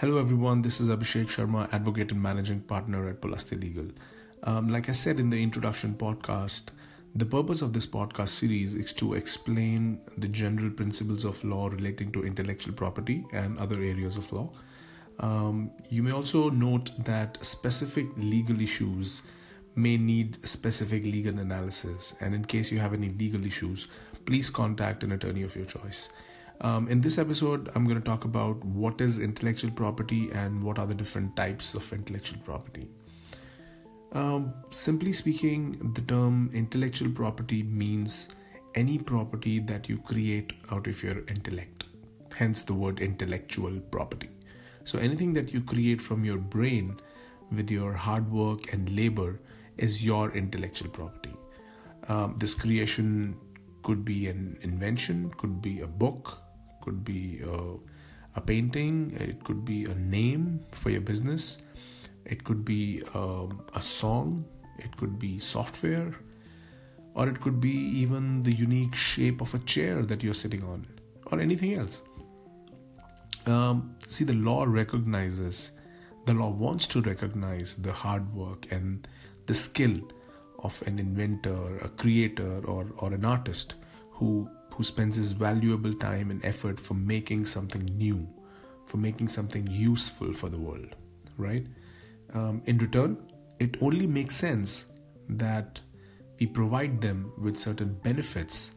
Hello, everyone. This is Abhishek Sharma, advocate and managing partner at Pulastya Legal. Um, like I said in the introduction podcast, the purpose of this podcast series is to explain the general principles of law relating to intellectual property and other areas of law. Um, you may also note that specific legal issues may need specific legal analysis, and in case you have any legal issues, please contact an attorney of your choice. Um, in this episode, I'm going to talk about what is intellectual property and what are the different types of intellectual property. Um, simply speaking, the term intellectual property means any property that you create out of your intellect, hence the word intellectual property. So, anything that you create from your brain with your hard work and labor is your intellectual property. Um, this creation could be an invention, could be a book, could be a, a painting, it could be a name for your business, it could be um, a song, it could be software, or it could be even the unique shape of a chair that you're sitting on, or anything else. Um, see, the law recognizes, the law wants to recognize the hard work and the skill of an inventor, a creator, or, or an artist who who spends his valuable time and effort for making something new, for making something useful for the world, right? Um, in return, it only makes sense that we provide them with certain benefits,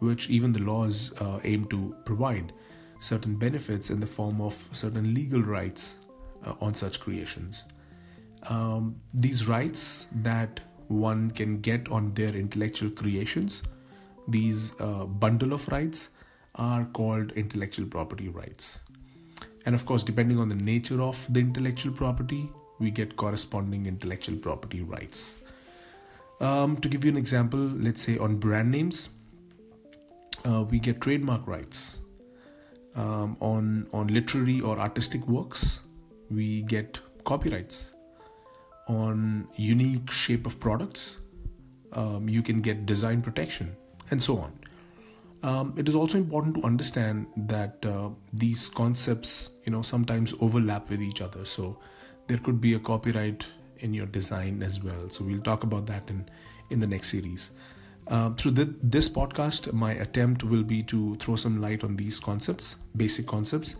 which even the laws uh, aim to provide certain benefits in the form of certain legal rights uh, on such creations. Um, these rights that one can get on their intellectual creations these uh, bundle of rights are called intellectual property rights. And of course, depending on the nature of the intellectual property, we get corresponding intellectual property rights. Um, to give you an example, let's say on brand names, uh, we get trademark rights. Um, on on literary or artistic works, we get copyrights. On unique shape of products, um, you can get design protection and so on. Um, it is also important to understand that uh, these concepts, you know, sometimes overlap with each other. So there could be a copyright in your design as well. So we'll talk about that in in the next series. Uh, through this podcast, my attempt will be to throw some light on these concepts, basic concepts,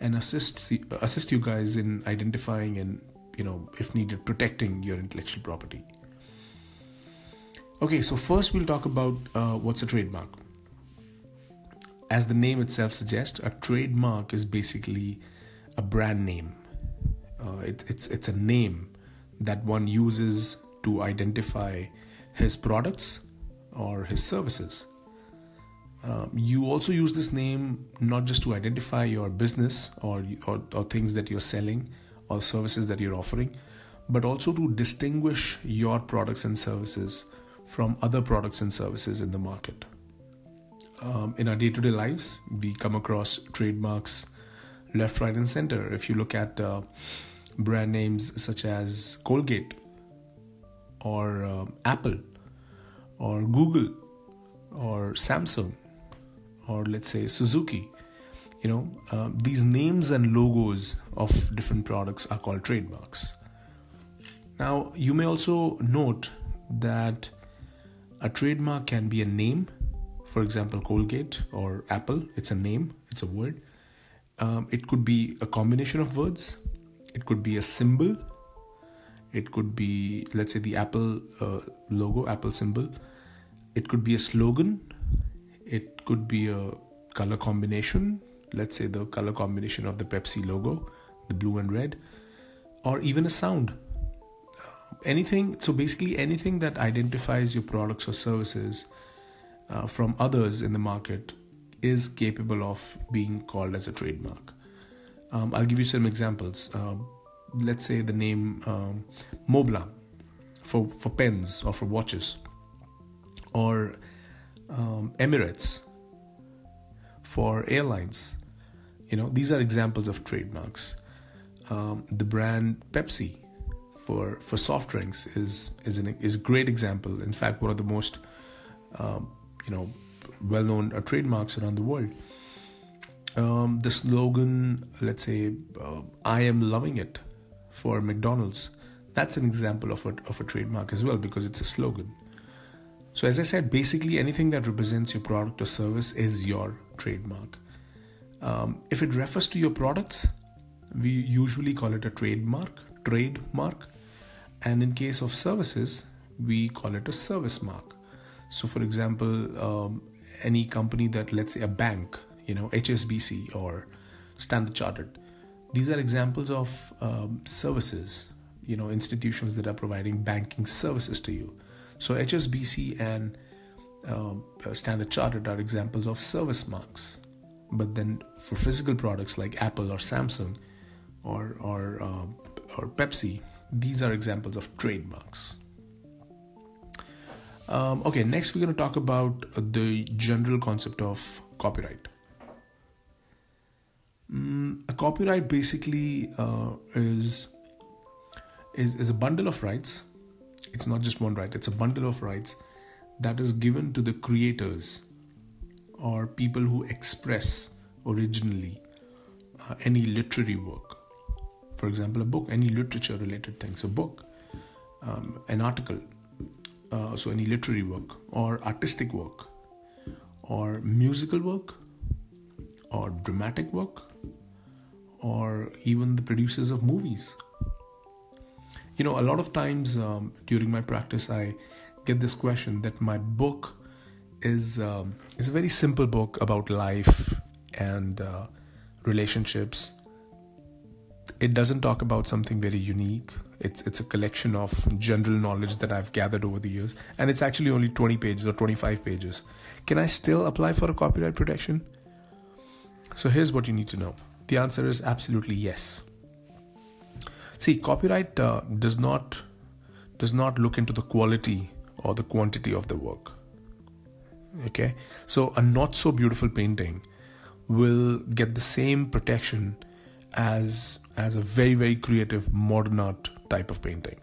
and assist assist you guys in identifying and you know, if needed, protecting your intellectual property. Okay, so first we'll talk about uh, what's a trademark. As the name itself suggests, a trademark is basically a brand name. Uh, it, it's it's a name that one uses to identify his products or his services. Uh, you also use this name not just to identify your business or, or, or things that you're selling or services that you're offering, but also to distinguish your products and services from other products and services in the market. Um, in our day to day lives, we come across trademarks left, right, and center. If you look at uh, brand names such as Colgate or uh, Apple or Google or Samsung or let's say Suzuki, you know, uh, these names and logos of different products are called trademarks. Now, you may also note that a trademark can be a name, for example, Colgate or Apple. It's a name, it's a word. Um, it could be a combination of words, it could be a symbol, it could be, let's say, the Apple uh, logo, Apple symbol, it could be a slogan, it could be a color combination, let's say the color combination of the Pepsi logo, the blue and red, or even a sound anything so basically anything that identifies your products or services uh, from others in the market is capable of being called as a trademark. Um, i'll give you some examples. Uh, let's say the name um, Montblanc for, for pens or for watches or um, emirates for airlines. You know these are examples of trademarks. Um, the brand pepsi for for soft drinks is is an is a great example. In fact, one of the most um, you know well known uh, trademarks around the world. um, the slogan, let's say, uh, I am loving it for McDonald's, that's an example of a, of a trademark as well because it's a slogan. So, as I said, basically anything that represents your product or service is your trademark. Um, if it refers to your products, we usually call it a trademark, trademark, and in case of services, we call it a service mark. So, for example, um, any company that, let's say, a bank, you know, HSBC or Standard Chartered, these are examples of um, services, you know, institutions that are providing banking services to you. So, HSBC and um, Standard Chartered are examples of service marks. But then for physical products like Apple or Samsung or or uh, or Pepsi, these are examples of trademarks. Um, okay, next we're going to talk about the general concept of copyright. Mm, a copyright basically uh, is, is is a bundle of rights. It's not just one right; it's a bundle of rights that is given to the creators or people who express originally uh, any literary work. For example, a book, any literature related things, a book, um, an article, uh, so any literary work or artistic work or musical work or dramatic work or even the producers of movies. You know, a lot of times um, during my practice, I get this question that my book is um, is a very simple book about life and uh, relationships. It doesn't talk about something very unique. It's it's a collection of general knowledge that I've gathered over the years, and it's actually only 20 pages or 25 pages. Can I still apply for a copyright protection? So here's what you need to know. The answer is absolutely yes. See, copyright uh, does not does not look into the quality or the quantity of the work. Okay, so a not so beautiful painting will get the same protection as as a very very creative modern art type of painting.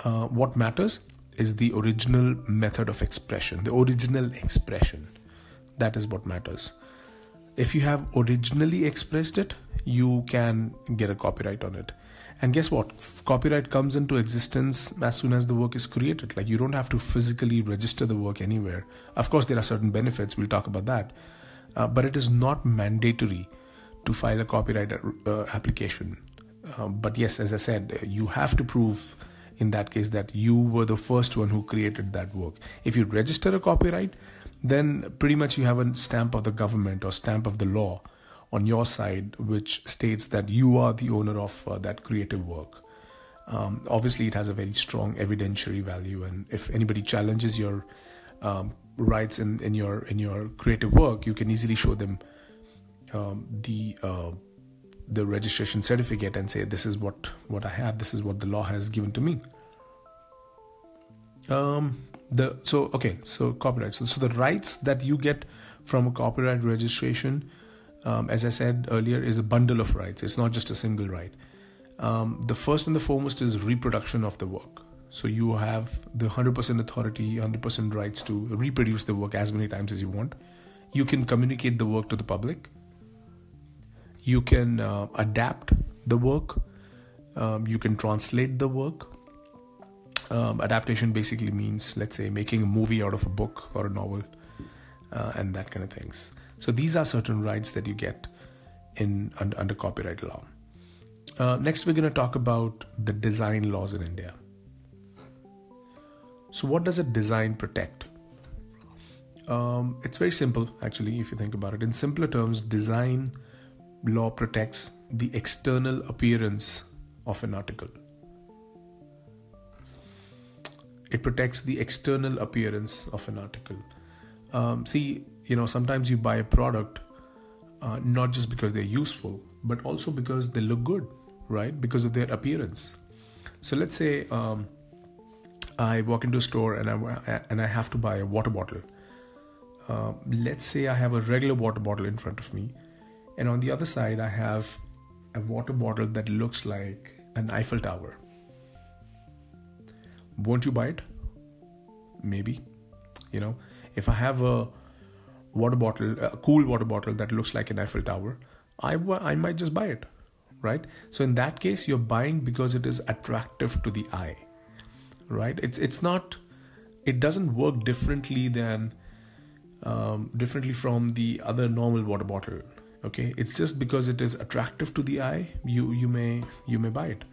Uh, what matters is the original method of expression, the original expression. That is what matters. If you have originally expressed it, you can get a copyright on it. And guess what? Copyright comes into existence as soon as the work is created. Like you don't have to physically register the work anywhere. Of course, there are certain benefits. We'll talk about that. Uh, but it is not mandatory to file a copyright uh, application. Uh, but yes, as I said, you have to prove in that case that you were the first one who created that work. If you register a copyright, then pretty much you have a stamp of the government or stamp of the law on your side, which states that you are the owner of uh, that creative work. Um, obviously, it has a very strong evidentiary value, and if anybody challenges your um, rights in, in your in your creative work, you can easily show them um, the uh, the registration certificate and say this is what what I have, this is what the law has given to me. Um, the so okay, so copyright. So, so the rights that you get from a copyright registration, um, as I said earlier, is a bundle of rights. It's not just a single right. Um, the first and the foremost is reproduction of the work. So you have the 100% authority, 100% rights to reproduce the work as many times as you want. You can communicate the work to the public. You can uh, adapt the work. Um, you can translate the work. Um, adaptation basically means, let's say, making a movie out of a book or a novel, uh, and that kind of things. So these are certain rights that you get in under, under copyright law. Uh, next, we're going to talk about the design laws in India. So, what does a design protect? Um, it's very simple, actually, if you think about it. In simpler terms, design law protects the external appearance of an article. It protects the external appearance of an article. Um, see, you know, sometimes you buy a product uh, not just because they're useful, but also because they look good, right? Because of their appearance. So let's say um, I walk into a store and I and I have to buy a water bottle. Uh, let's say I have a regular water bottle in front of me, and on the other side I have a water bottle that looks like an Eiffel Tower. Won't you buy it? Maybe. You know, if I have a water bottle, a cool water bottle that looks like an Eiffel Tower, I, I might just buy it, right? So in that case, you're buying because it is attractive to the eye, right? It's it's not, it doesn't work differently than um, differently from the other normal water bottle. Okay, it's just because it is attractive to the eye, you you may you may buy it.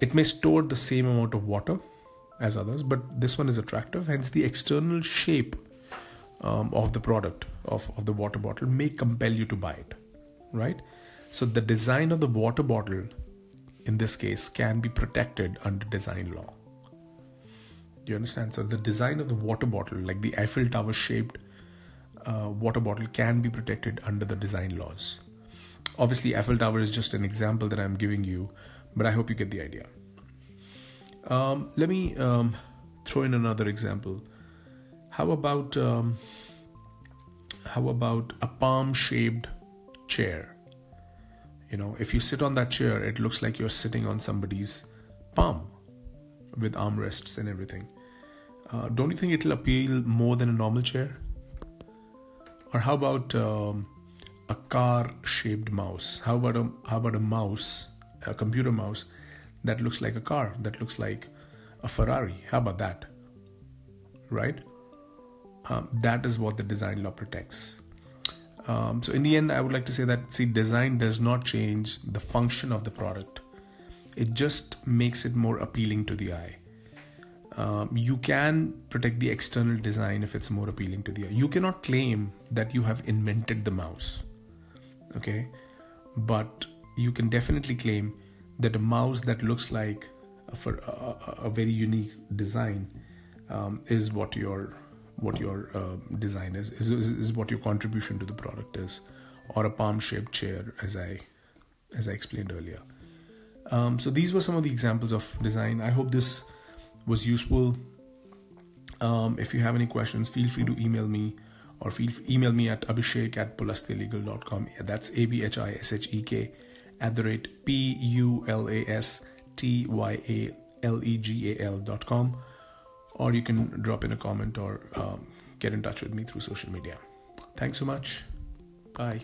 It may store the same amount of water as others, but this one is attractive. Hence, the external shape um, of the product of, of the water bottle may compel you to buy it, right? So the design of the water bottle, in this case, can be protected under design law. Do you understand? So the design of the water bottle, like the Eiffel Tower shaped uh, water bottle, can be protected under the design laws. Obviously, Eiffel Tower is just an example that I'm giving you, but I hope you get the idea. Um, let me um, throw in another example. How about um, how about a palm-shaped chair? You know, if you sit on that chair, it looks like you're sitting on somebody's palm with armrests and everything. Uh, don't you think it'll appeal more than a normal chair? Or how about um, a car-shaped mouse? How about a how about a mouse, a computer mouse that looks like a car, that looks like a Ferrari. How about that? Right? Um, that is what the design law protects. Um, so, in the end, I would like to say that see, design does not change the function of the product, it just makes it more appealing to the eye. Um, you can protect the external design if it's more appealing to the eye. You cannot claim that you have invented the mouse, okay? But you can definitely claim that a mouse that looks like a, for a, a very unique design um, is what your what your uh, design is, is is what your contribution to the product is or a palm shaped chair as i as i explained earlier um, so these were some of the examples of design i hope this was useful um, if you have any questions feel free to email me or feel email me at abhishek at pulastyalegal.com that's a-b-h-i-s-h-e-k at the rate P U L A S T Y A L E G A L dot com, or you can drop in a comment or um, get in touch with me through social media. Thanks so much. Bye.